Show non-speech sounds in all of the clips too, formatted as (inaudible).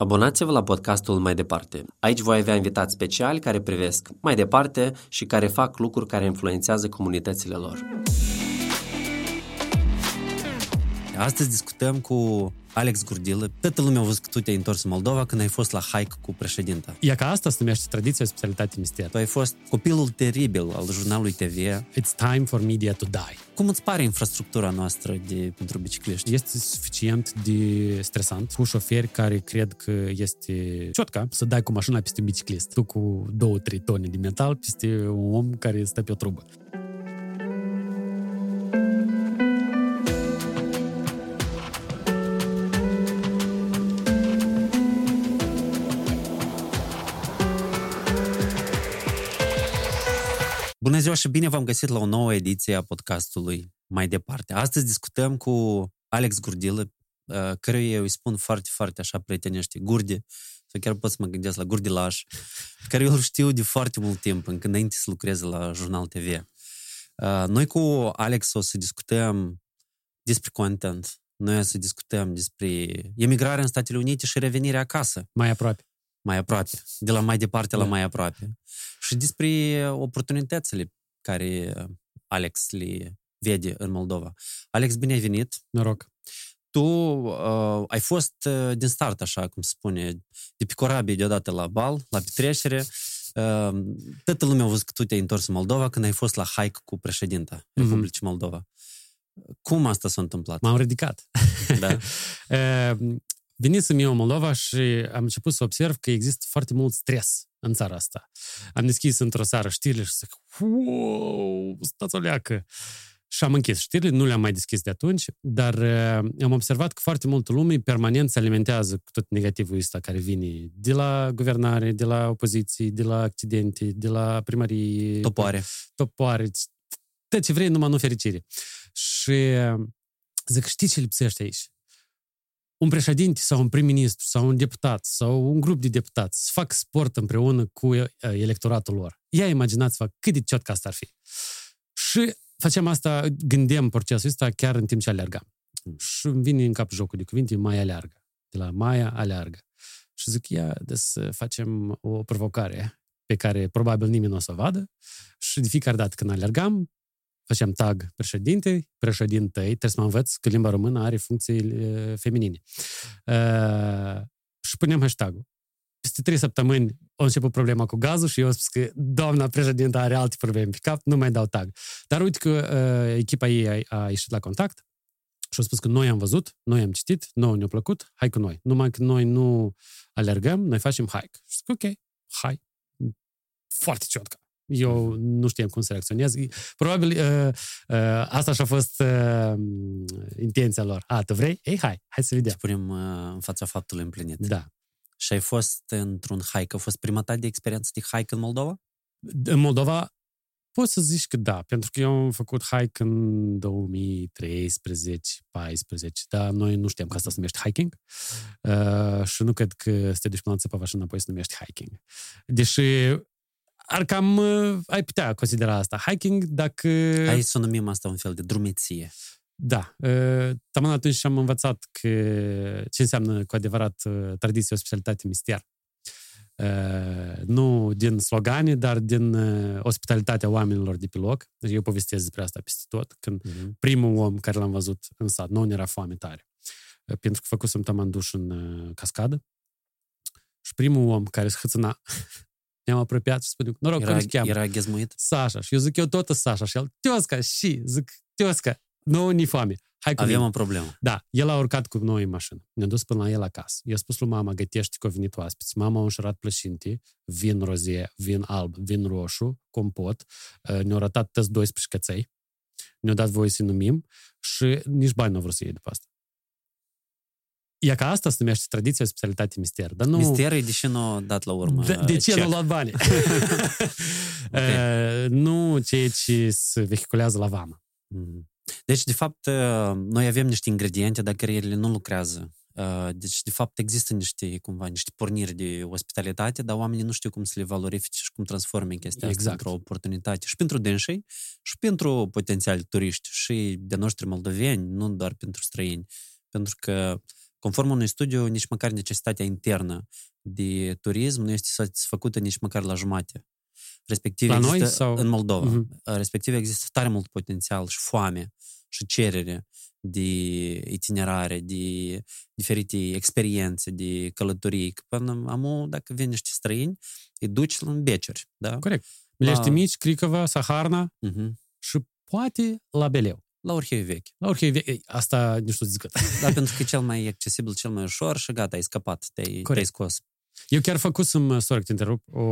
Abonați-vă la podcastul Mai Departe. Aici voi avea invitați speciali care privesc mai departe și care fac lucruri care influențează comunitățile lor. Astăzi discutăm cu Alex Gurdilă. Toată lumea a văzut că tu te-ai întors în Moldova când ai fost la hike cu președinta. E ca asta se numește tradiția specialitate mister. Tu ai fost copilul teribil al jurnalului TV. It's time for media to die. Cum îți pare infrastructura noastră de, pentru bicicliști? Este suficient de stresant cu șoferi care cred că este ciotca să dai cu mașina peste un biciclist. Tu cu două, trei tone de metal peste un om care stă pe o trubă. Și bine v-am găsit la o nouă ediție a podcastului Mai Departe. Astăzi discutăm cu Alex Gurdilă, uh, căruia eu îi spun foarte, foarte așa prietenește, Gurdi, sau chiar pot să mă gândesc la Gurdilaș, (laughs) care eu îl știu de foarte mult timp, încă înainte să lucreze la Jurnal TV. Uh, noi cu Alex o să discutăm despre content, noi o să discutăm despre emigrarea în Statele Unite și revenirea acasă. Mai aproape mai aproape, de la mai departe la da. mai aproape. Și despre oportunitățile care Alex le vede în Moldova. Alex, bine ai venit! Noroc! Tu uh, ai fost uh, din start, așa cum se spune, de pe corabie deodată la bal, la petrecere. Uh, toată lumea a văzut că tu te-ai întors în Moldova când ai fost la hike cu președinta mm-hmm. Republicii Moldova. Cum asta s-a întâmplat? M-am ridicat. Da? (laughs) uh, Venisem eu în Moldova și am început să observ că există foarte mult stres în țara asta. Am deschis într-o seară știrile și zic, wow, stați o leacă. Și am închis știrile, nu le-am mai deschis de atunci, dar uh, am observat că foarte multă lume permanent se alimentează cu tot negativul ăsta care vine de la guvernare, de la opoziție, de la accidente, de la primărie. Topoare. Topoare. Tot ce vrei, numai nu fericire. Și uh, zic, știți ce lipsește aici? Un președinte sau un prim-ministru sau un deputat sau un grup de deputați să fac sport împreună cu electoratul lor. Ia imaginați-vă cât de ciot ca asta ar fi. Și facem asta, gândeam procesul ăsta chiar în timp ce alergam. Și îmi vine în cap jocul de cuvinte, mai aleargă. De la Maia aleargă. Și zic, ia, de să facem o provocare pe care probabil nimeni nu o să o vadă. Și de fiecare dată când alergam, facem tag președinte, președintei, trebuie să mă învăț că limba română are funcții feminine. Uh, și punem hashtag-ul. Peste trei săptămâni a început problema cu gazul și eu am spus că doamna președintă are alte probleme pe cap, nu mai dau tag. Dar uite că uh, echipa ei a, a ieșit la contact și a spus că noi am văzut, noi am citit, nouă ne-a plăcut, hai cu noi. Numai că noi nu alergăm, noi facem hike. Și zic, ok, hai. Foarte ciotca. Eu nu știam cum să reacționez. Probabil uh, uh, asta și-a fost uh, intenția lor. A, tu vrei? Ei, hai, hai să vedem. Spunem uh, în fața faptului împlinit. Da. Și ai fost într-un hike, a fost prima ta de experiență de hike în Moldova? În Moldova pot să zici că da, pentru că eu am făcut hike în 2013 14 dar noi nu știam că asta se numește hiking uh, și nu cred că să te duci până la țăpăva și înapoi se numește hiking. Deși ar cam uh, ai putea considera asta hiking dacă... Hai să numim asta un fel de drumeție. Da. Uh, Taman atunci am învățat că ce înseamnă cu adevărat uh, tradiție, o specialitate mister. Uh, nu din slogane, dar din uh, ospitalitatea oamenilor de pe loc. Deci eu povestesc despre asta peste tot. Când uh-huh. primul om care l-am văzut în sat, nu era foame tare. Uh, pentru că făcusem taman duș în uh, cascadă. Și primul om care se hățâna (laughs) ne-am apropiat și spunem, noroc, era, cum se cheamă? Era ghezmuit? Sasha. Și eu zic, eu tot Sasha. Și el, Teosca, și? Zic, Teosca, nu ni foame. Hai cu Avem mine. o problemă. Da, el a urcat cu noi în mașină. Ne-a dus până la el acasă. I-a spus lui mama, gătește că au venit oaspeți. Mama a înșurat plășinte, vin rozie, vin alb, vin roșu, compot. Uh, ne-au ratat toți 12 căței. Ne-au dat voie să numim și nici bani nu au vrut să iei după asta. E ca asta se numește tradiția specialitate mister. Dar nu... Mister e de ce nu a dat la urmă De, de ce nu a luat bani? (laughs) (laughs) okay. uh, nu ceea ce se vehiculează la vamă. Mm. Deci, de fapt, noi avem niște ingrediente, dar care ele nu lucrează. Deci, de fapt, există niște, cumva, niște porniri de ospitalitate, dar oamenii nu știu cum să le valorifice și cum transforme chestia exact. asta într-o oportunitate. Și pentru dânsii, și pentru potențiali turiști, și de noștri moldoveni, nu doar pentru străini. Pentru că Conform unui studiu, nici măcar necesitatea internă de turism nu este satisfăcută nici măcar la jumate. Respectiv La există, noi sau- În Moldova. Mhm. Uh, Respectiv există tare mult potențial și foame și cerere de itinerare, de diferite experiențe, de călătorii. Că Până am dacă vin niște străini, îi duci în beceri, da? Corect. Milești La- Mici, Cricăva, Saharna Mhm. și poate la Beleu. La Orhei vechi. La orice ve- ei, asta nu știu să zic cât. (laughs) Da, pentru că e cel mai accesibil, cel mai ușor și gata, ai scăpat, te-ai, te-ai Corect. scos. Eu chiar făcusem, sorry că te întrerup, o,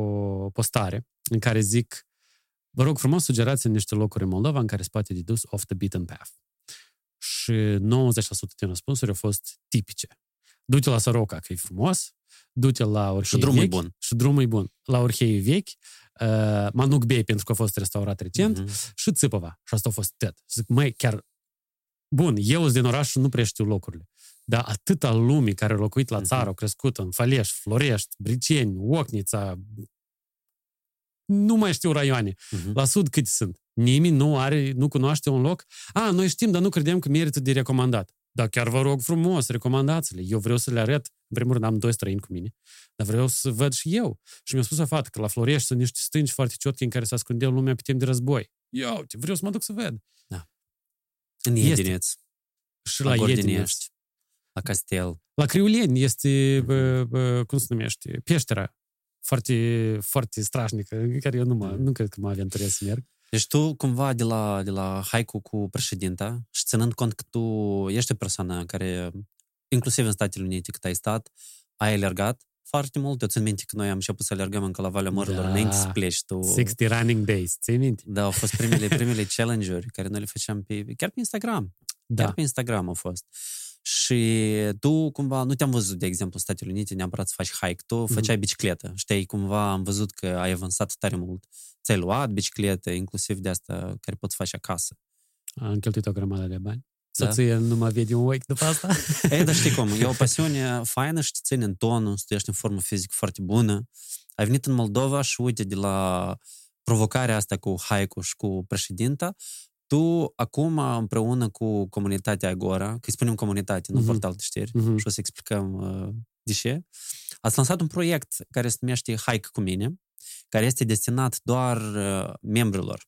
o postare în care zic vă rog frumos, sugerați niște locuri în Moldova în care se poate de dus off the beaten path. Și 90% din răspunsuri au fost tipice. Du-te la Soroca, că e frumos, du-te la Orhei Și drumul e vechi, bun. Și drumul e bun. La Orhei vechi, uh, Manuc Bey, pentru că a fost restaurat recent, Mhm. și Țipăva. Și asta a fost tot. Zic, măi, chiar, bun, eu sunt din oraș și nu prea știu locurile. Dar atâta lumii care au locuit la Mhm. țară, au crescut în Falești, Florești, Briceni, Ocnița, nu mai știu raioane. Mhm. La sud câți sunt? Nimeni nu are, nu cunoaște un loc? A, noi știm, dar nu credem că merită de recomandat. Dar chiar vă rog frumos, recomandați-le. Eu vreau să le arăt. În primul rând am doi străini cu mine, dar vreau să văd și eu. Și mi-a spus o fată că la Florești sunt niște stânci foarte ciotchi în care se ascundeau lumea pe timp de război. Ia uite, vreau să mă duc să ved. În Este. Iedineț, Și la la Iedinești. Gordinești, la Castel. La Criuleni este, bă, bă, cum se numește, peștera foarte, foarte strașnică, în care eu nu, mă, nu cred că mă aventurez să merg. Deci tu, cumva, de la, de la haiku cu președinta și ținând cont că tu ești o persoană care, inclusiv în Statele Unite, cât ai stat, ai alergat foarte mult. Eu țin minte că noi am început să alergăm încă la Valea Mărilor, Da. înainte să pleci tu. 60 running days, ții minte? Da, au fost primele, primele (laughs) challenge-uri care noi le făceam pe, chiar pe Instagram. Chiar Da. pe Instagram au fost. Și tu cumva nu te-am văzut, de exemplu, în Statele Unite, neapărat să faci hike. Tu făceai bicicletă. Știi, cumva am văzut că ai avansat tare mult. Ți-ai luat bicicletă, inclusiv de asta care poți face acasă. Am cheltuit o grămadă de bani. Da. Soția nu mă vede un ochi după asta. (laughs) Ei, dar știi cum, e o (laughs) pasiune faină și te ține în tonul, să tu ești în formă fizică foarte bună. Ai venit în Moldova și uite, de la provocarea asta cu haiku și cu președinta, tu acum împreună cu comunitatea Agora, că îi spunem comunitate, nu Mhm. portal de știri, Mhm. și o să explicăm uh, de ce, ați lansat un proiect care se numește Hike cu mine, care este destinat doar uh, membrilor,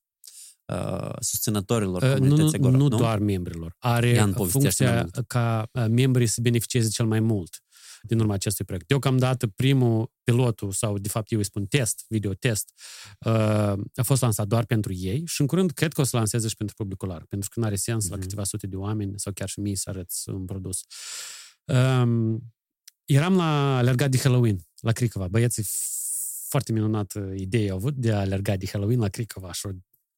uh, susținătorilor Uh, Nu, nu, comunității Agora. nu doar membrilor. Are Ia-mi povestește mai funcția mult. ca uh, membrii să beneficieze cel mai mult din urma acestui proiect. Deocamdată primul pilotul, sau de fapt eu îi spun test, videotest, uh, a fost lansat doar pentru ei și în curând cred că o să lanseze și pentru publicul larg, pentru că nu are sens la Mhm. câteva sute de oameni sau chiar și mii să arăți un produs. Um, eram la alergat de Halloween, la Cricova. Băieții f- foarte minunată idee au avut de a alerga de Halloween la Cricova și au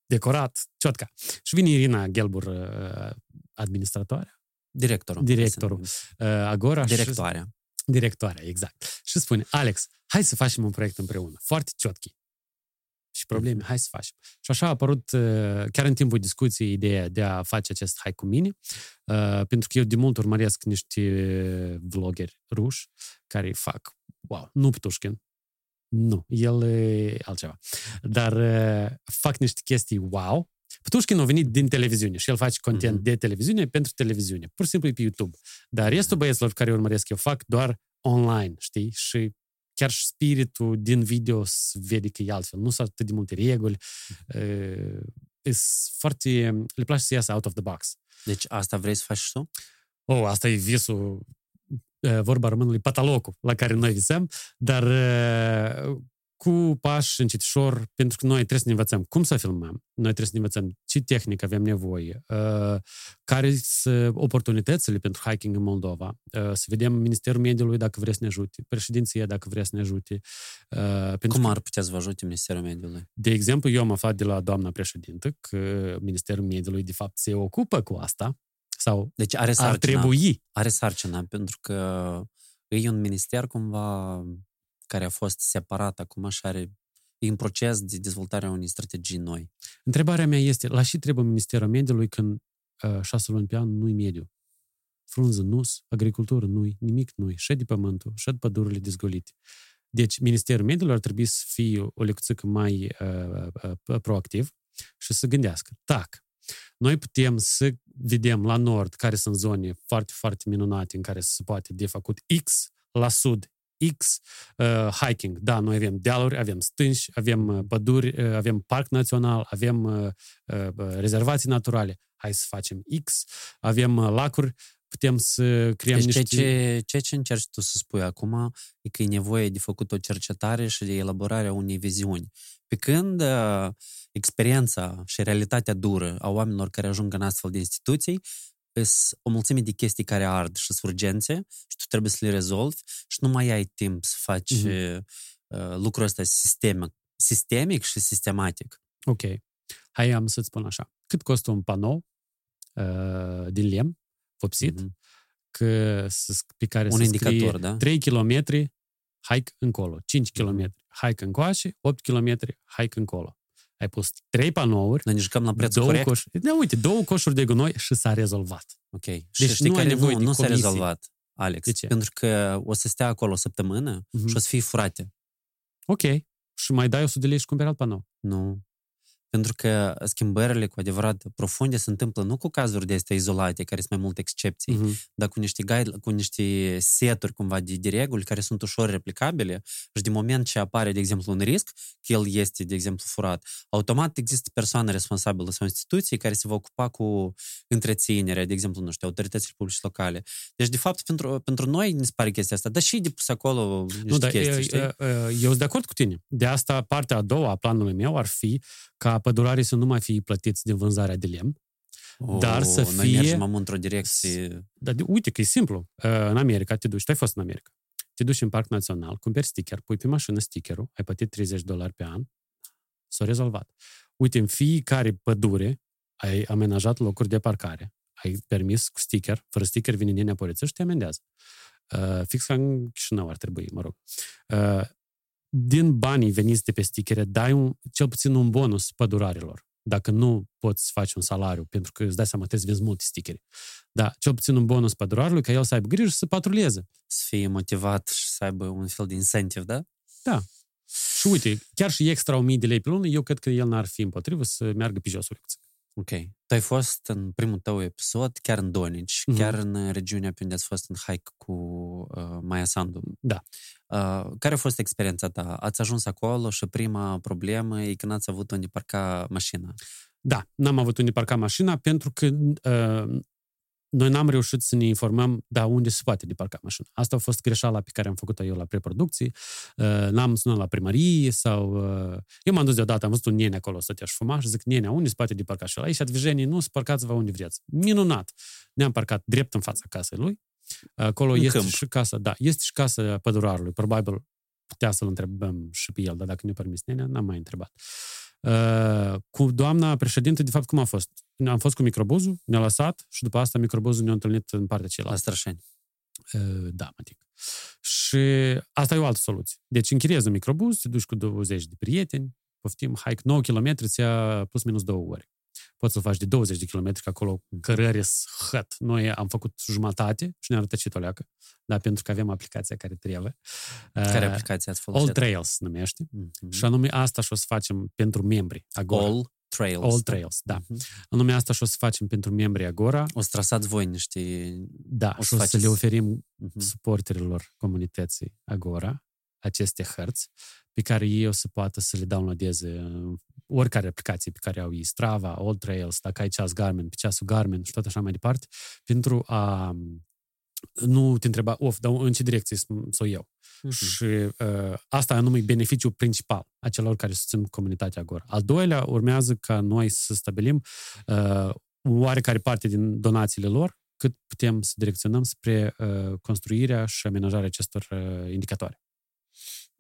decorat ciotca. Și vine Irina Gelbur, uh, administratoarea, Directorul. Directorul. uh, Agora. Și, Directoarea. Directoarea, exact. Și spune, Alex, hai să facem un proiect împreună. Foarte ciotchi. Și probleme, hai să facem. Și așa a apărut, uh, chiar în timpul discuției, ideea de a face acest hai cu mine, uh, pentru că eu de mult urmăresc niște vloggeri ruși care fac, wow, nu Ptușkin, nu, el e altceva. Dar uh, fac niște chestii wow. Ptușkin a venit din televiziune și el face content Mhm. de televiziune pentru televiziune. Pur și simplu e pe YouTube. Dar restul băieților pe care îi urmăresc eu fac doar online, știi? Și chiar și spiritul din video se vede că e altfel. Nu sunt atât de multe reguli. Uh, is foarte, le place să iasă out of the box. Deci asta vrei să faci și tu? Oh, asta e visul, uh, vorba românului, patalocul la care noi visăm, dar uh, cu pași încetișor, pentru că noi trebuie să ne învățăm cum să filmăm, noi trebuie să ne învățăm ce tehnică avem nevoie, uh, care sunt oportunitățile pentru hiking în Moldova, uh, să vedem Ministerul Mediului dacă vrea să ne ajute, președinția dacă vrea să ne ajute. Uh, pentru Cum că, ar putea să vă ajute Ministerul Mediului? de exemplu, eu am aflat de la doamna președintă că Ministerul Mediului de fapt se ocupă cu asta, sau Deci are ar sarcina. trebui Are sarcina, pentru că e un minister cumva care a fost separat acum și are e în proces de dezvoltare a unei strategii noi. Întrebarea mea este, la ce trebuie Ministerul Mediului când uh, șase luni pe an nu-i mediu? Frunză nu agricultură nu-i, nimic nu-i, șed de pământul, șed pădurile dezgolite. Deci, Ministerul Mediului ar trebui să fie o lecție mai uh, uh, proactiv și să gândească, tac, Noi putem să vedem la nord care sunt zone foarte, foarte minunate în care se poate de făcut X, la sud X uh, hiking. Da, noi avem dealuri, avem stânci, avem uh, păduri, uh, avem parc național, avem uh, uh, rezervații naturale. Hai să facem X, avem uh, lacuri, putem să creăm deci niște... ce, ce, ce încerci tu să spui acum e că e nevoie de făcut o cercetare și de elaborarea unei viziuni. Pe când uh, experiența și realitatea dură a oamenilor care ajung în astfel de instituții sunt o mulțime de chestii care ard și sunt urgențe și tu trebuie să le rezolvi și nu mai ai timp să faci mm-hmm. uh, lucrul ăsta sistemic, sistemic și sistematic. Ok. Hai am să-ți spun așa. Cât costă un panou uh, din lemn, vopsit, mm-hmm. că, pe care un să indicator, scrie da? 3 km, hike încolo, 5 km, hike încoace, 8 km, hike încolo. Ai pus trei panouri, Noi ne jucăm la prețul două corect? coșuri, da, uite, două coșuri de gunoi și s-a rezolvat. Ok. Și Deci știi nu ai care nevoie nu, de nu s-a comisii. rezolvat, Alex? De ce? Pentru că o să stea acolo o săptămână Mhm. și o să fie furate. Ok. Și mai dai 100 de lei și cumperi alt panou. Nu. Pentru că schimbările cu adevărat profunde se întâmplă nu cu cazuri de astea izolate, care sunt mai multe excepții, Mhm. dar cu niște, guide, cu niște seturi cumva de, de reguli care sunt ușor replicabile și din moment ce apare, de exemplu, un risc, că el este, de exemplu, furat, automat există persoană responsabilă sau instituție care se va ocupa cu întreținerea, de exemplu, nu știu, autoritățile publice locale. Deci, de fapt, pentru, pentru noi ne se pare chestia asta, dar și de pus acolo niște Nu, dar chestii, e- știi? e- e- eu sunt de acord cu tine. De asta, partea a doua a planului meu ar fi ca pădurarii să nu mai fie plătiți din vânzarea de lemn, dar să Noi fie- mergem am într-o direcție... Dar de, uite că e simplu. Uh, În America te duci, tu ai fost în America. Te duci în parc național, cumperi sticker, pui pe mașină stickerul, ai plătit 30 dolari pe an, s-a rezolvat. Uite, în fiecare pădure ai amenajat locuri de parcare, ai permis cu sticker, fără sticker vine nenea poliță și te amendează. Uh, fix ca în Chișinău ar trebui, mă rog. Uh, din banii veniți de pe stichere, dai un, cel puțin un bonus pădurarilor. Dacă nu poți să faci un salariu, pentru că îți dai seama, trebuie să vezi multe stichere. Da, cel puțin un bonus pădurarului, ca el să aibă grijă și să patruleze. să fie motivat și să aibă un fel de incentive, da? Și uite, chiar și extra 1000 de lei pe lună, eu cred că el n-ar fi împotrivă să meargă pe jos o lecție. Ok. Tu ai fost în primul tău episod, chiar în Donici, Mhm. chiar în regiunea pe unde ați fost în hike cu uh, Maia Sandu. Da. Uh, care a fost experiența ta? Ați ajuns acolo și prima problemă e că n-ați avut unde parca mașina. Da, n-am avut unde parca mașina pentru că uh, noi n-am reușit să ne informăm, de unde se poate deparca mașina. Asta a fost greșeala pe care am făcut-o eu la preproducție. Uh, n-am sunat la primărie sau... Uh, eu m-am dus deodată, am văzut un nene acolo, stătea și fuma și zic, nene, unde se poate deparca? Și aici advijenie, nu, spărcați-vă unde vreți. Minunat! Ne-am parcat drept în fața casei lui. Acolo în este câmp. și casa, da, este și casa pădurarului. Probabil putea să-l întrebăm și pe el, dar dacă ne permis nenea, n-am mai întrebat. Uh, cu doamna președinte, de fapt, cum a fost? Am fost cu microbuzul, ne-a lăsat și după asta microbuzul ne-a întâlnit în partea La cealaltă. Strășeni. Uh, da, mă tic. Și asta e o altă soluție. Deci închiriezi un microbuz, te duci cu 20 de prieteni, poftim, hike 9 km, ți ia plus minus 2 ore. Poți să faci de 20 de km, că acolo cărări hăt. Noi am făcut jumătate și ne-a rătăcit o leacă, da, pentru că avem aplicația care trebuie. Care Uh, aplicație ați folosit? All Trails se numește. Mhm. Și anume asta și o să facem pentru membri Agora. All Trails. All Trails, da. Mhm. Anume asta și o să facem pentru membrii Agora. O să trasați voi niște... Da, O să și o să faceți- le oferim Mhm. suporterilor comunității Agora aceste hărți pe care ei o să poată să le downloadeze în oricare aplicație pe care au ei, Strava, All Trails, dacă ai ceas Garmin, pe ceasul Garmin și tot așa mai departe, pentru a nu te întreba, of, dar în ce direcție să să o iau? Mhm. Și uh, asta anume e beneficiul principal a celor care susțin comunitatea Agora. Al doilea urmează ca noi să stabilim uh, oarecare parte din donațiile lor cât putem să direcționăm spre uh, construirea și amenajarea acestor uh, indicatoare.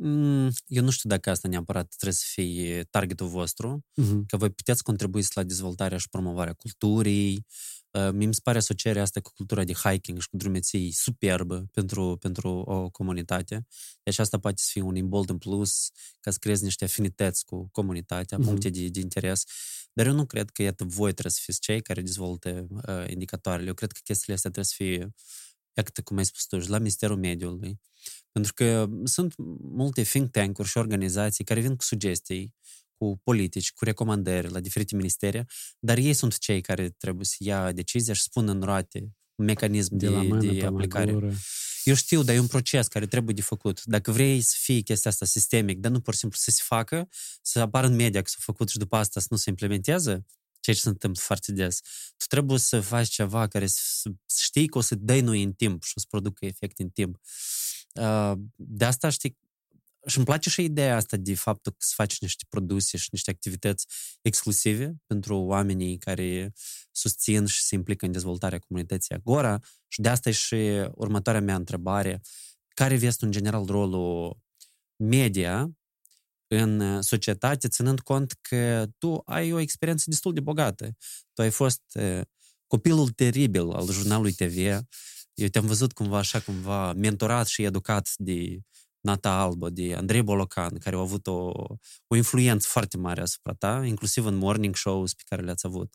Mm, Eu nu știu dacă asta neapărat trebuie să fie targetul vostru, Uh-huh. că voi puteți contribui la dezvoltarea și promovarea culturii. Uh, Mie mi se pare asocierea asta cu cultura de hiking și cu drumeții superbă pentru, pentru o comunitate. Deci asta poate să fie un imbold în plus ca să creezi niște afinități cu comunitatea, Mhm. puncte de, de interes. Dar eu nu cred că, iată, voi trebuie să fiți cei care dezvoltă uh, indicatoarele. Eu cred că chestiile astea trebuie să fie, iată, cum ai spus tu, și la Ministerul Mediului. Pentru că sunt multe think tank-uri și organizații care vin cu sugestii, cu politici, cu recomandări la diferite ministere, dar ei sunt cei care trebuie să ia decizia și spun în roate un mecanism de, De la mână de pe aplicare. măgură. Eu știu, dar e un proces care trebuie de făcut. Dacă vrei să fie chestia asta sistemic, dar nu pur și simplu să se facă, să apară în media că s-a făcut și după asta să nu se implementează, ceea ce se întâmplă foarte des, tu trebuie să faci ceva care să, să știi că o să dăinui în timp și o să producă efect în timp. Uh, De asta, știi, și îmi place și ideea asta de faptul că să faci niște produse și niște activități exclusive pentru oamenii care susțin și se implică în dezvoltarea comunității Agora și de asta e și următoarea mea întrebare. Care vezi tu în general rolul media în societate, ținând cont că tu ai o experiență destul de bogată. Tu ai fost eh, copilul teribil al jurnalului TV. Eu te-am văzut cumva așa, cumva mentorat și educat de Nata Albă, de Andrei Bolocan, care au avut o, o influență foarte mare asupra ta, inclusiv în morning shows pe care le-ați avut.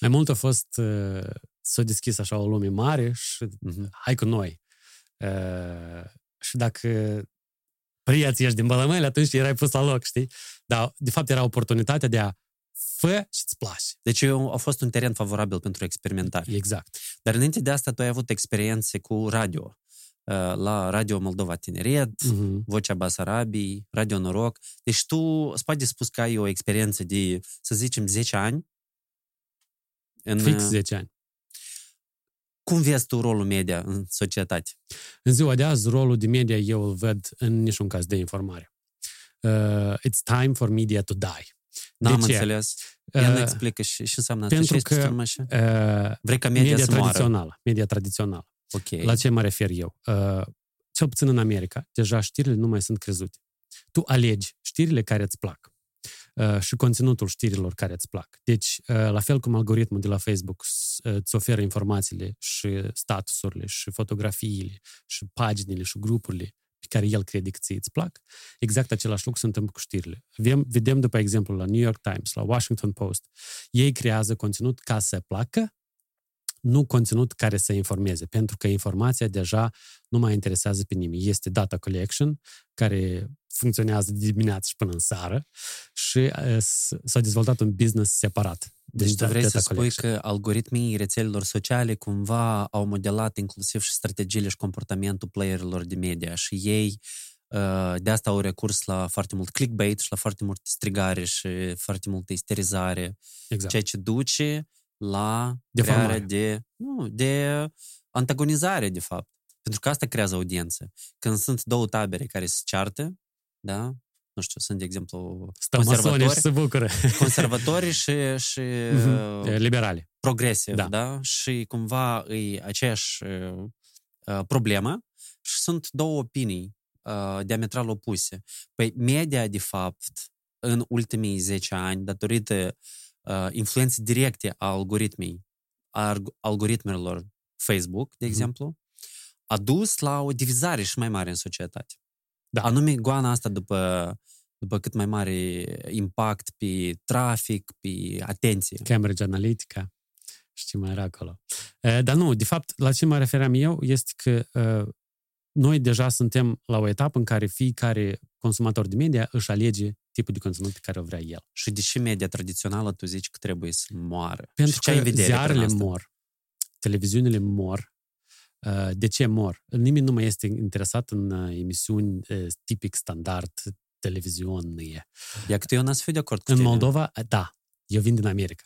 Mai mult a fost uh, s-a deschis așa o lume mare și Mhm. hai cu noi. Uh, și dacă priați ești din Bălămâni, atunci erai pus la loc, știi? Dar, de fapt, era oportunitatea de a fă și îți place. Deci eu- a fost un teren favorabil pentru experimentare. Exact. Dar înainte de asta, tu ai avut experiențe cu radio. Uh, La Radio Moldova Tineret, Mhm. Vocea Basarabiei, Radio Noroc. Deci tu îți poate spus că ai o experiență de, să zicem, 10 ani. În, Fix 10 ani. Cum vezi tu rolul media în societate? În ziua de azi, rolul de media eu îl văd în niciun caz de informare. Uh, it's time for media to die. N-am ce? înțeles. Ea ne Uh, explică și, și înseamnă asta. pentru Ce este că- să așa? uh, Vrei ca media, media să moară? tradițională. Media tradițională. Ok. La ce mă refer eu? Uh, cel puțin în America, deja știrile nu mai sunt crezute. Tu alegi știrile care îți plac uh, și conținutul știrilor care îți plac. Deci, uh, la fel cum algoritmul de la Facebook s- uh, îți oferă informațiile și statusurile și fotografiile și paginile și grupurile pe care el crede că ție îți plac, exact același lucru se întâmplă cu știrile. Vedem, vedem după exemplu, la New York Times, la Washington Post, ei creează conținut ca să placă, nu conținut care să informeze, pentru că informația deja nu mai interesează pe nimeni. Este data collection, care funcționează de dimineață și până în seară și uh, s- s-a dezvoltat un business separat. Deci tu da- vrei data să spui collection. că algoritmii rețelelor sociale cumva au modelat inclusiv și strategiile și comportamentul playerilor de media și ei uh, de asta au recurs la foarte mult clickbait și la foarte multă strigare și foarte multă isterizare, Exact. ceea ce duce la Deformare. crearea de, nu, de antagonizare, de fapt. Pentru că asta creează audiență. Când sunt două tabere care se ceartă, da? Nu știu, sunt, de exemplu, Stăm masone și conservatori, se bucură. conservatori și, și Mhm. uh, Liberale. progresiv, da. Da. da? Și cumva e aceeași uh, uh, problemă și sunt două opinii uh, diametral opuse. Păi media, de fapt, în ultimii 10 ani, datorită uh, influenței directe a algoritmii, a arg- algoritmelor Facebook, de Mhm. exemplu, a dus la o divizare și mai mare în societate. Da. Anume, goana asta după, după cât mai mare impact pe trafic, pe atenție. Cambridge Analytica și ce mai era acolo. Uh, Dar nu, de fapt, la ce mă refeream eu este că uh, noi deja suntem la o etapă în care fiecare consumator de media își alege tipul de conținut pe care o vrea el. Și deși media tradițională tu zici că trebuie să moară. Pentru și ce ai că în vedere prin ziarele asta? mor, televiziunile mor. Uh, De ce mor? Nimeni nu mai este interesat în uh, emisiuni uh, tipic standard televizionie. Ia că eu n-ați fi de acord cu În tine. Moldova, da, eu vin din America.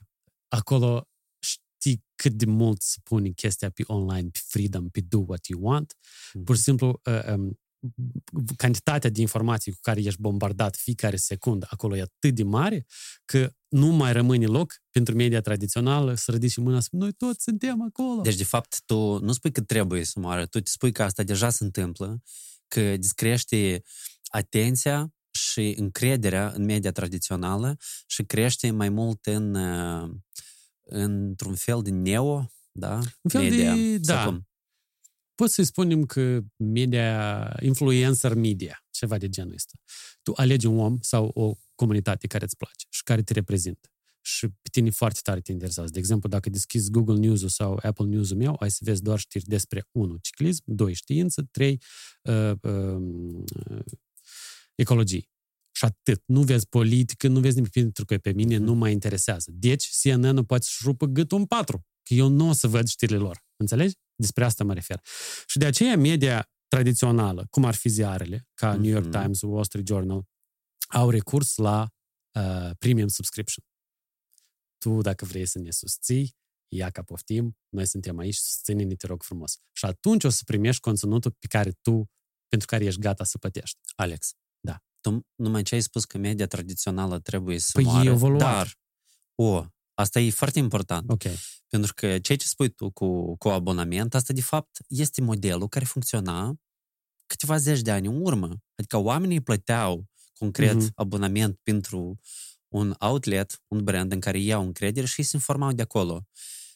Acolo știi cât de mult se pune chestia pe online, pe freedom, pe do what you want. Mhm. Pur și simplu, uh, um, cantitatea de informații cu care ești bombardat fiecare secundă acolo e atât de mare că nu mai rămâne loc pentru media tradițională să ridici mâna și spui, noi toți suntem acolo. Deci, de fapt, tu nu spui că trebuie să moară, tu te spui că asta deja se întâmplă, că descrește atenția și încrederea în media tradițională și crește mai mult în, uh, într-un fel de neo, da? Un fel de- media. da. Sau cum? Pot să spunem că media, influencer media, ceva de genul ăsta. Tu alegi un om sau o comunitate care îți place și care te reprezintă. Și pe tine foarte tare te interesează. De exemplu, dacă deschizi Google News sau Apple News-ul meu, ai să vezi doar știri despre 1. Ciclism, 2. Știință, 3. Uh, uh, ecologie. Și atât. Nu vezi politică, nu vezi nimic, pentru că pe mine nu mă interesează. Deci, CNN-ul poate să-și rupă gâtul în patru. Că eu nu o să văd știrile lor. Înțelegi? Despre asta mă refer. Și de aceea media tradițională, cum ar fi ziarele, ca New York Mhm. Times, Wall Street Journal, au recurs la uh, premium subscription. Tu, dacă vrei să ne susții, ia ca poftim, noi suntem aici, susține-ne, te rog frumos. Și atunci o să primești conținutul pe care tu, pentru care ești gata să plătești. Alex. Da. Tu numai ce ai spus că media tradițională trebuie să Păi e moară, evoluat. dar, o, asta e foarte important, Ok. pentru că ceea ce spui tu cu, cu abonament, asta de fapt este modelul care funcționa câteva zeci de ani în urmă. Adică oamenii plăteau concret Mhm. abonament pentru un outlet, un brand în care iau încredere și ei se informau de acolo.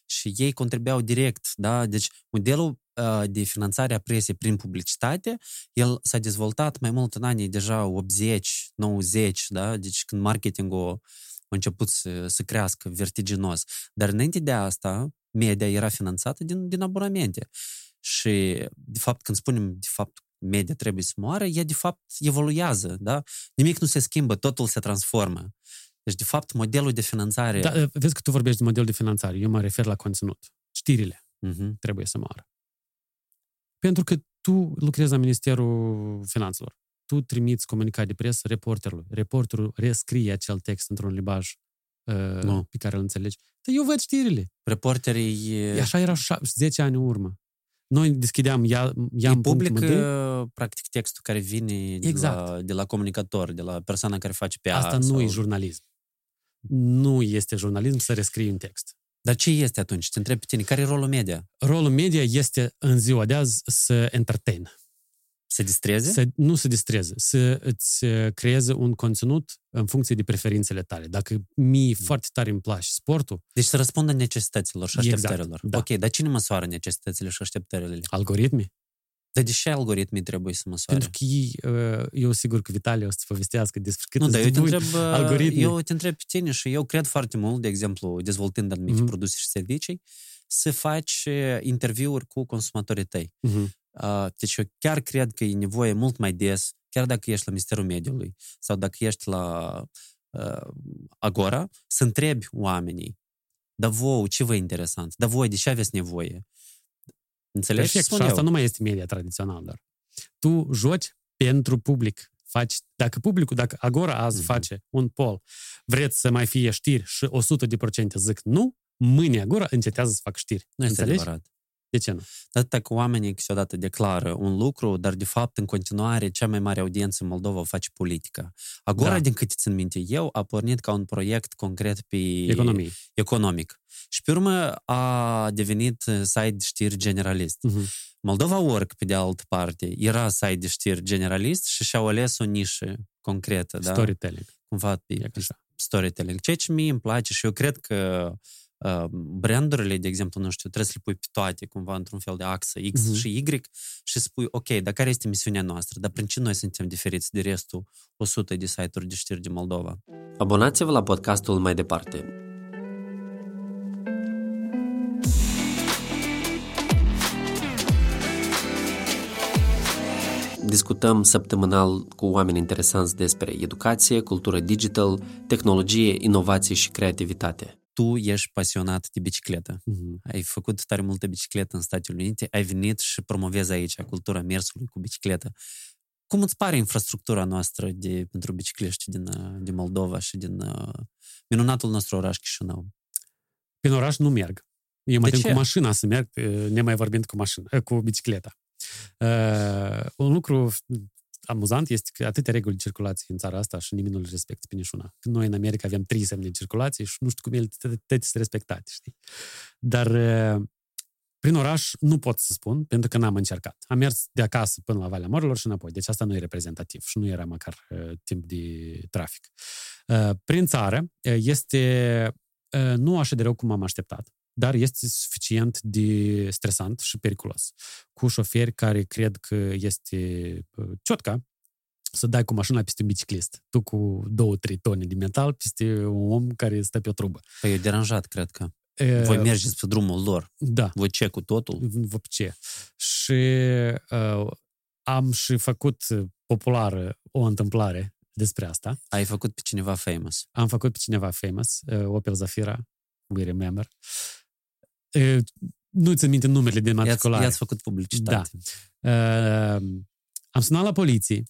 Și ei contribuiau direct, da? Deci modelul uh, de finanțare a presiei prin publicitate, el s-a dezvoltat mai mult în anii deja 80, 90, da? Deci când marketingul a început să, să crească vertiginos. Dar înainte de asta, media era finanțată din, din abonamente. Și, de fapt, când spunem, de fapt, media trebuie să moară, ea, de fapt, evoluează, da? Nimic nu se schimbă, totul se transformă. Deci, de fapt, modelul de finanțare... Da, vezi că tu vorbești de model de finanțare. Eu mă refer la conținut. Știrile Mhm. trebuie să moară. Pentru că tu lucrezi la Ministerul Finanțelor. Tu trimiți comunicat de presă reporterului. Reporterul rescrie acel text într-un limbaj uh, Nu. pe care îl înțelegi. Dar eu văd știrile. Reporterii... E așa era șa- 10 ani în urmă. Noi deschideam, ia, E ia public, practic, textul care vine de, Exact. la, de la comunicator, de la persoana care face PR. Asta nu sau... e jurnalism. Nu este jurnalism să rescrii un text. Dar ce este atunci? Te întreb pe tine, care e rolul media? Rolul media este în ziua de azi să entertain. Să distreze? Să nu se distreze, să îți uh, creeze un conținut în funcție de preferințele tale. Dacă mie foarte tare îmi place sportul, Deci să răspundă necesităților și Exact, așteptărilor. da. Ok, dar cine măsoară necesitățile și așteptările? algoritmi, Dar de ce algoritmii trebuie să măsoare? pentru că ei, uh, eu sigur că Vitalie o să povestească despre cât Nu, îți dar eu te, buni întreb, algoritmii. eu te întreb pe tine și eu cred foarte mult, de exemplu, dezvoltând anumite Mhm. produse și servicii, să faci eh, interviuri cu consumatorii tăi. Mhm. Uh, Deci eu chiar cred că e nevoie mult mai des, chiar dacă ești la Ministerul Mediului sau dacă ești la uh, Agora, să întrebi oamenii, dar vouă, ce vă e interesant? Dar voi, de ce aveți nevoie? Înțelegi? Perfect. Spun Și asta eu. nu mai este media tradițional, dar tu joci pentru public. Faci, dacă publicul, dacă Agora azi Mhm. face un poll, vreți să mai fie știri și 100% zic nu, mâine Agora încetează să facă știri. Nu este Înțelegi? adevărat. De ce nu? Dar dacă oamenii câteodată declară un lucru, dar de fapt în continuare cea mai mare audiență în Moldova o face politica. Agora, Da. din câte țin minte eu, a pornit ca un proiect concret pe Economie. economic. Și pe urmă a devenit uh, site de știri generalist. Mhm. Moldova Work, pe de altă parte, era site de știri generalist și și-au ales o nișă concretă, da? Storytelling. Cumva pe, E ca pe așa. storytelling. Ceea ce mie îmi place și eu cred că uh, brandurile, de exemplu, nu știu, trebuie să le pui pe toate, cumva, într-un fel de axă X Mhm. și Y și spui, ok, dar care este misiunea noastră? Dar prin ce noi suntem diferiți de restul 100 de site-uri de știri din Moldova? Abonați-vă la podcastul mai departe. Discutăm săptămânal cu oameni interesanți despre educație, cultură digital, tehnologie, inovație și creativitate. Tu ești pasionat de bicicletă. Mhm. Ai făcut tare multă bicicletă în Statele Unite, ai venit și promovezi aici cultura mersului cu bicicletă. Cum îți pare infrastructura noastră de, pentru biciclești din, uh, din Moldova și din uh, minunatul nostru oraș Chișinău? Prin oraș nu merg. Eu mă De tem ce? cu mașina să merg, eh, nemai vorbind cu, mașina, eh, cu bicicleta. Uh, un lucru amuzant este că atâtea reguli de circulație în țara asta și nimeni nu le respectă pe niciuna. Când noi în America avem trei semne de circulație și nu știu cum ele toate sunt respectate, știi? Dar eh, prin oraș nu pot să spun, pentru că n-am încercat. Am mers de acasă până la Valea Morilor și înapoi. Deci asta nu e reprezentativ și nu era măcar uh, timp de trafic. Uh, prin țară uh, este uh, nu așa de rău cum am așteptat, dar este suficient de stresant și periculos. Cu șoferi care cred că este ciotca să dai cu mașina peste un biciclist. Tu cu două, trei tone de metal peste un om care stă pe o trubă. Păi e deranjat, cred că. E, Voi mergeți pe drumul lor. Da. Voi ce cu totul? Vă ce. Și uh, am și făcut populară o întâmplare despre asta. Ai făcut pe cineva famous. Am făcut pe cineva famous, uh, Opel Zafira, we remember. Uh, nu ți minte numele de I-ați, matriculare. i-ați făcut publicitate. Uh, am sunat la poliție.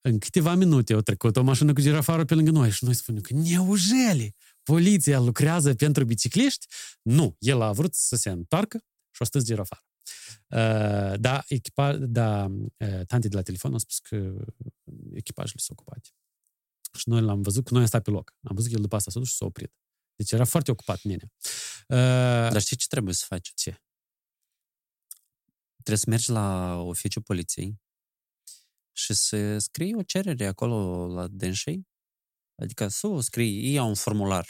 În câteva minute au trecut o mașină cu girafarul pe lângă noi și noi spunem că neujeli poliția lucrează pentru bicicliști? Nu, el a vrut să se întoarcă și a stăs girafarul. Uh, da, echipa, da, uh, tante de la telefon au spus că echipajele sunt ocupate. Și noi l-am văzut că noi am stat pe loc. Am văzut că el după asta s-a dus și s-a oprit. Deci era foarte ocupat mine. Uh, Dar știi ce trebuie să faci? Ce? Trebuie să mergi la oficiul poliției și să scrii o cerere acolo la dânsei. Adică să o scrii, ia un formular.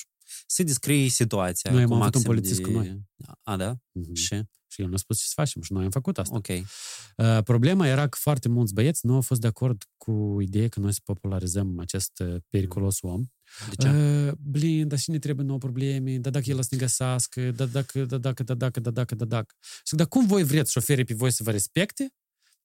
Să descrii situația. Noi am cu avut un maxim polițist de... cu noi. A, da? Mhm. Și? Și el ne-a spus ce să facem și noi am făcut asta. Ok. Uh, problema era că foarte mulți băieți nu au fost de acord cu ideea că noi să popularizăm acest uh, periculos om. De ce? Uh, blin, dar și ne trebuie nouă probleme, dar dacă el o să ne găsească, dar dacă, dar dacă, dar dacă, dar dacă, dar dacă. Și dar cum voi vreți șoferii pe voi să vă respecte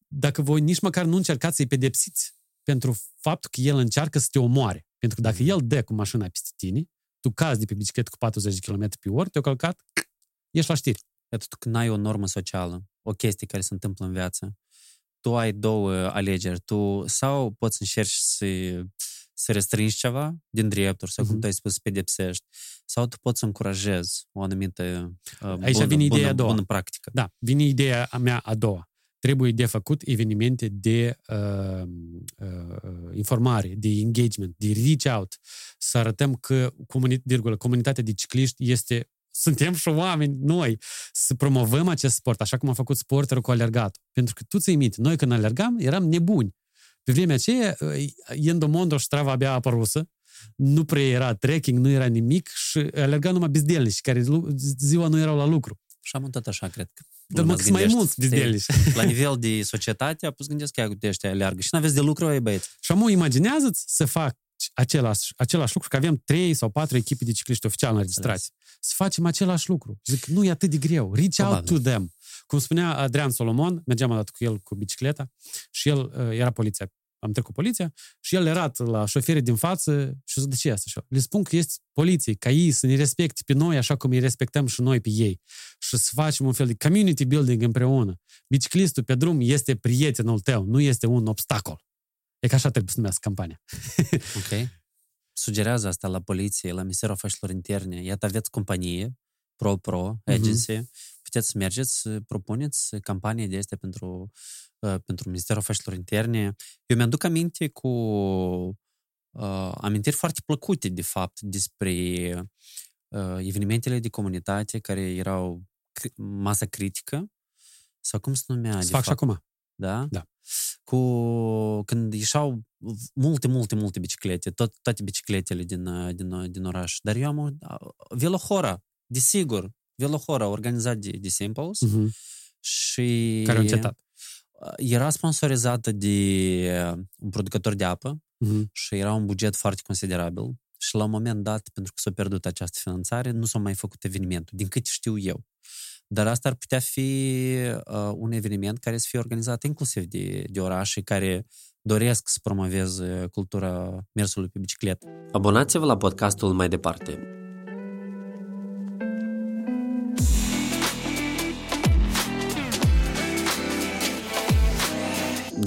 dacă voi nici măcar nu încercați să-i pedepsiți pentru faptul că el încearcă să te omoare? Pentru că dacă el dă cu mașina peste tine, tu cazi de pe bicicletă cu 40 de km pe oră, te-au călcat, ești la știri. Iată, tu când ai o normă socială, o chestie care se întâmplă în viață, tu ai două alegeri. Tu sau poți încerci să, să restrângi ceva din drepturi, sau cum Mhm. tu ai spus, să pedepsești, sau tu poți să încurajezi o anumită uh, Aici bună, vine ideea bună, a doua. bună practică. Da, vine ideea a mea a doua. Trebuie de făcut evenimente de uh, uh, informare, de engagement, de reach out, să arătăm că comuni- virgulă, comunitatea de cicliști este suntem și oameni, noi, să promovăm acest sport, așa cum a făcut sporterul cu alergatul. Pentru că tu ți minte, noi când alergam, eram nebuni. Pe vremea aceea, Endomondo și Strava abia apărusă, nu prea era trekking, nu era nimic și alerga numai bezdelnici, care lu- ziua nu erau la lucru. Și am tot așa, cred că. Dar lumea mă, se mai gândește. mulți bezdelnici. (laughs) La nivel de societate, a pus gândesc că uite, ăștia aleargă și n-aveți de lucru, ei băieți. Și amu, imaginează-ți să fac același, același lucru, că avem trei sau patru echipe de cicliști oficial înregistrați. Să facem același lucru. Zic, nu e atât de greu. Reach out Probabil. to them. Cum spunea Adrian Solomon, mergeam odată cu el cu bicicleta și el uh, era poliția. Am trecut poliția și el era la șoferii din față și zic, de ce e asta? Și eu, Le spun că este poliție, ca ei să ne respecte pe noi așa cum îi respectăm și noi pe ei. Și să facem un fel de community building împreună. Biciclistul pe drum este prietenul tău, nu este un obstacol. E că așa trebuie să numească campania. (laughs) Ok? Sugerează asta la poliție, la Ministerul Afacerilor Interne. Iată, aveți companie, Pro-Pro, agency. Puteți să mergeți, să propuneți campanie de astea pentru, uh, pentru Ministerul Afacerilor Interne. Eu mi-aduc aminte cu uh, amintiri foarte plăcute, de fapt, despre uh, evenimentele de comunitate care erau cri- masa critică, sau cum se numea? Să de fac și fapt? acum. Da? Da. Cu, când ieșau multe, multe, multe biciclete, tot, toate bicicletele din, uh, din, uh, din oraș. Dar eu am o, Velohora, desigur, Velohora, organizat de, de Simples Mhm. și Care au încetat. uh, era sponsorizată de uh, un producător de apă Mhm. și era un buget foarte considerabil și la un moment dat, pentru că s-a pierdut această finanțare, nu s-a mai făcut evenimentul, din cât știu eu. Dar asta ar putea fi uh, un eveniment care să fie organizat inclusiv de, de orașe care doresc să promoveze cultura mersului pe bicicletă. Abonați-vă la podcastul mai departe.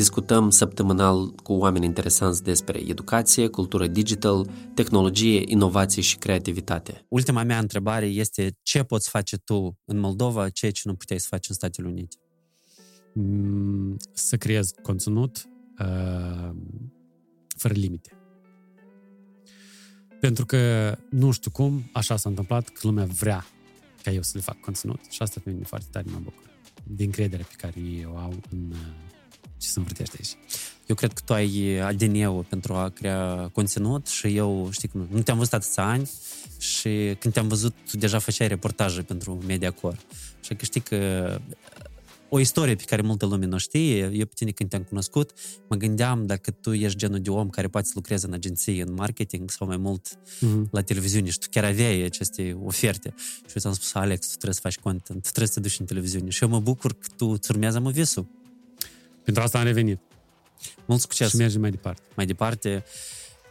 Discutăm săptămânal cu oameni interesanți despre educație, cultură digital, tehnologie, inovație și creativitate. Ultima mea întrebare este ce poți face tu în Moldova, ceea ce nu puteai să faci în Statele Unite? Mm, Să creez conținut uh, fără limite. Pentru că, nu știu cum, așa s-a întâmplat, că lumea vrea ca eu să le fac conținut și asta pe mine foarte tare mă bucur. Din încrederea pe care ei o au în uh, ce se învârtește aici. Eu cred că tu ai ADN-ul pentru a crea conținut și eu, știi cum, nu te-am văzut atâția ani și când te-am văzut, tu deja făceai reportaje pentru Mediacor. Și că știi că o istorie pe care multă lume nu știe, eu pe tine când te-am cunoscut, mă gândeam dacă tu ești genul de om care poate să lucreze în agenție, în marketing sau mai mult Mm-hmm. la televiziune și tu chiar aveai aceste oferte. Și eu ți-am spus, Alex, tu trebuie să faci content, tu trebuie să te duci în televiziune. Și eu mă bucur că tu îți urmează mă visul. Pentru asta am revenit Mult succes! și mergem mai departe. mai departe.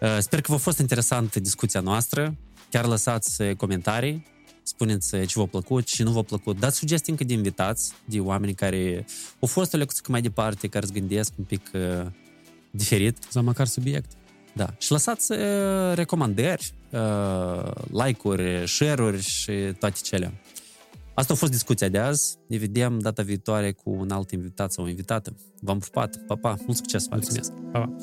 Uh, Sper că v-a fost interesantă discuția noastră. Chiar lăsați uh, comentarii, spuneți uh, ce v-a plăcut, ce nu v-a plăcut. Dați sugestii încă de invitați, de oameni care au fost o lecție mai departe, care îți gândesc un pic uh, diferit. Sau măcar subiect. Da. Și lăsați uh, recomandări, uh, like-uri, share-uri și toate cele. Asta a fost discuția de azi. Ne vedem data viitoare cu un alt invitat sau o invitată. V-am pupat. Pa, pa! Mult succes! Mulțumesc! Pa, pa!